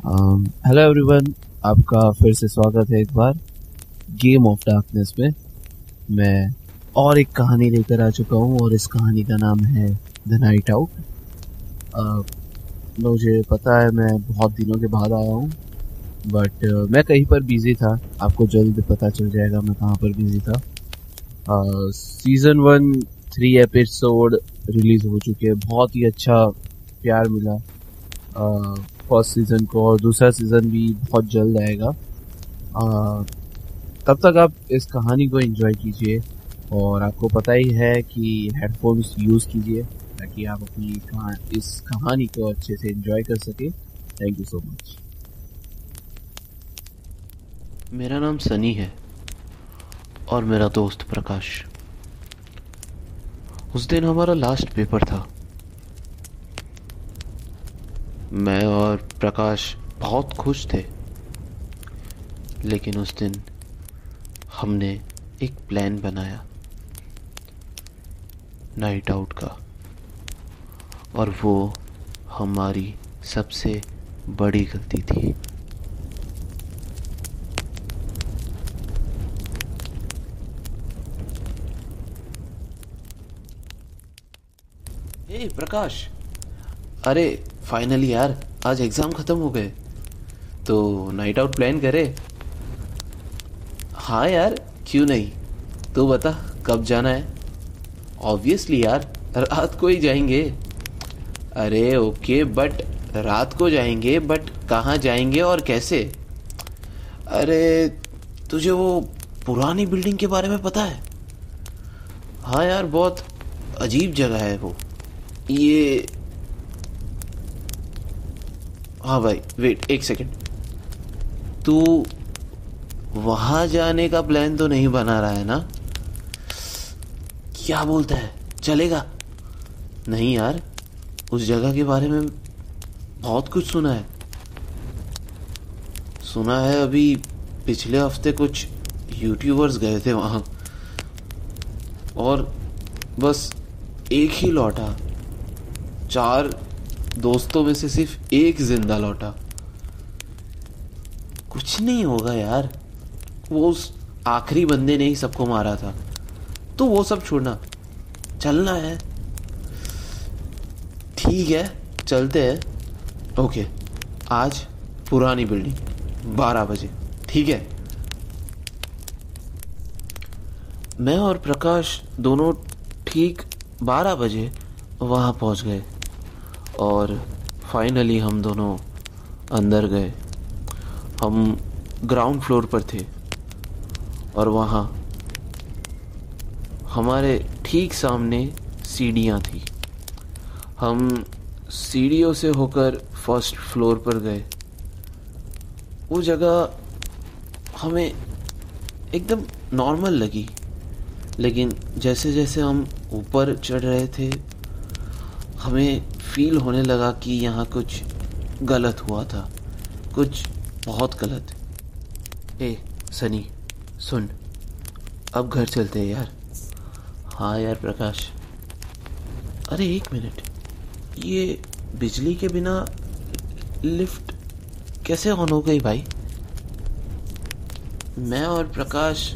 Hello everyone आपका फिर से स्वागत है एक बार। गेम ऑफ़ डार्कनेस में मैं और एक कहानी लेकर आ चुका हूँ और इस कहानी का नाम है द नाइट आउट मुझे पता है मैं बहुत दिनों के बाद आया हूँ बट uh, मैं कहीं पर बिज़ी था। आपको जल्द पता चल जाएगा मैं कहाँ पर बिज़ी था। Season one three episode release हो चुके हैं। बहुत ही अच्छा प्यार मिला। फ़र्स्ट सीज़न को और दूसरा सीज़न भी बहुत जल्द आएगा। तब तक आप इस कहानी को एंजॉय कीजिए और आपको पता ही है कि हेडफोन्स यूज़ कीजिए ताकि आप अपनी कहा, इस कहानी को अच्छे से एंजॉय कर सके। थैंक यू सो मच मेरा नाम सनी है और मेरा दोस्त प्रकाश। उस दिन हमारा लास्ट पेपर था। मैं और प्रकाश बहुत खुश थे। लेकिन उस दिन हमने एक प्लान बनाया। नाइट आउट का। और वो हमारी सबसे बड़ी गलती थी। ए, प्रकाश! अरे फाइनली यार, आज एग्ज़ाम खत्म हो गए। तो नाइट आउट प्लान करे। हाँ यार, क्यों नहीं? तो बता, कब जाना है? ऑब्वियसली यार, रात को ही जाएँगे। अरे ओके बट रात को जाएँगे बट कहाँ जाएँगे और कैसे? अरे, तुझे वो पुरानी बिल्डिंग के बारे में पता है? हाँ यार, बहुत अजीब जगह है वो। ये हाँ भाई वेट एक सेकेंड तू वहाँ जाने का प्लान तो नहीं बना रहा है ना? क्या बोलता है? चलेगा? नहीं यार, उस जगह के बारे में बहुत कुछ सुना है। सुना है अभी पिछले हफ़्ते कुछ यूट्यूबर्स गए थे वहाँ। और बस एक ही लौटा। चार दोस्तों में से सिर्फ़ एक ज़िंदा लौटा। कुछ नहीं होगा यार। वो उस आखिरी बंदे ने ही सबको मारा था। तो वो सब छोड़ना। चलना है। ठीक है, चलते हैं। ओके, आज पुरानी बिल्डिंग, बारह बजे। ठीक है। मैं और प्रकाश दोनों ठीक बारह बजे वहाँ पहुँच गए। और फाइनली हम दोनों अंदर गए। हम ग्राउंड फ्लोर पर थे और वहाँ हमारे ठीक सामने सीढ़ियाँ थी। हम सीढ़ियों से होकर फ़र्स्ट फ्लोर पर गए। वो जगह हमें एकदम नॉर्मल लगी, लेकिन जैसे जैसे हम ऊपर चढ़ रहे थे हमें फील होने लगा कि यहाँ कुछ गलत हुआ था। कुछ बहुत गलत। ए, सनी, सुन। अब घर चलते हैं यार। हाँ यार, प्रकाश। अरे, एक मिनट। ये बिजली के बिना लिफ्ट कैसे ऑन हो गई भाई? मैं और प्रकाश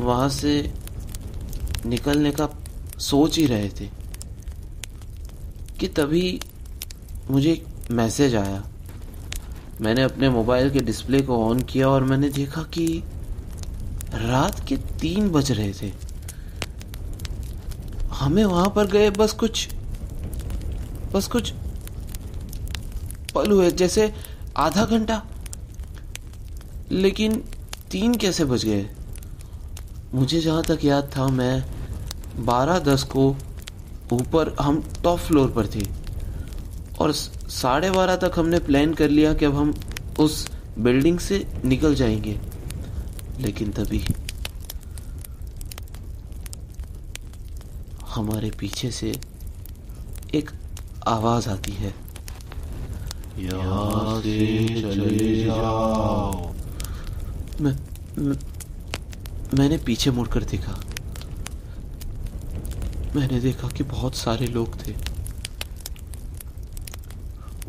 वहाँ से निकलने का सोच ही रहे थे। कि तभी मुझे एक मैसेज आया। मैंने अपने मोबाइल के डिस्प्ले को ऑन किया और मैंने देखा कि रात के तीन बज रहे थे। हमें वहाँ पर गए बस कुछ बस कुछ पल हुए, जैसे आधा घंटा। लेकिन तीन कैसे बज गए? मुझे जहाँ तक याद था, मैं बारह दस को ऊपर हम टॉप फ्लोर पर थे। और साढ़े बारह तक हमने प्लान कर लिया कि अब हम उस बिल्डिंग से निकल जाएँगे। लेकिन तभी हमारे पीछे से एक आवाज़ आती है। यहाँ से चले जाओ। मैं, मैं मैंने पीछे मुड़कर देखा। मैंने देखा कि बहुत सारे लोग थे।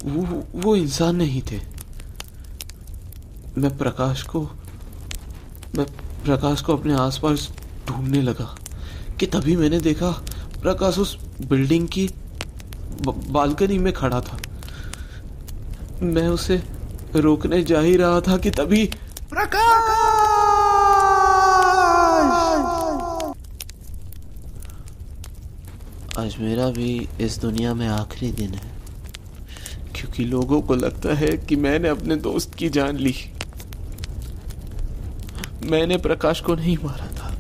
वो वो इंसान नहीं थे। मैं प्रकाश को, मैं प्रकाश को अपने आसपास ढूँढने लगा कि तभी मैंने देखा प्रकाश उस बिल्डिंग की बालकनी में खड़ा था। मैं उसे रोकने जा ही रहा था कि तभी प्रकाश! आज मेरा भी इस दुनिया में आखिरी दिन है। क्योंकि लोगों को लगता है कि मैंने अपने दोस्त की जान ली। मैंने प्रकाश को नहीं मारा था।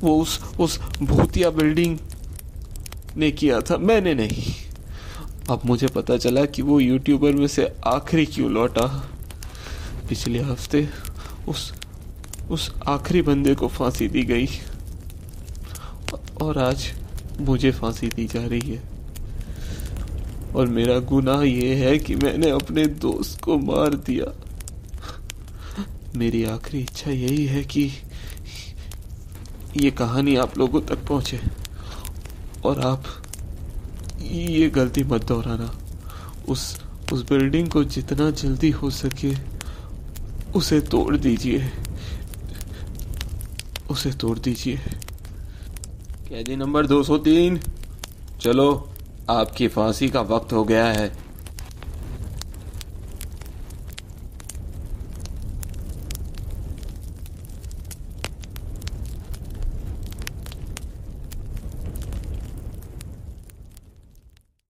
वो उस उस भूतिया बिल्डिंग ने किया था। मैंने नहीं। अब मुझे पता चला कि वो यूट्यूबर में से आखिरी क्यों लौटा। पिछले हफ़्ते उस उस आखिरी बंदे को फांसी दी गई। और आज मुझे फांसी दी जा रही है। और मेरा गुनाह यह है कि मैंने अपने दोस्त को मार दिया। मेरी आखिरी इच्छा यही है कि ये कहानी आप लोगों तक पहुँचे। और आप ये गलती मत दोहराना। उस उस बिल्डिंग को जितना जल्दी हो सके उसे तोड़ दीजिए। उसे तोड़ दीजिए। कैदी नंबर 203 चलो आपकी फांसी का वक्त हो गया है।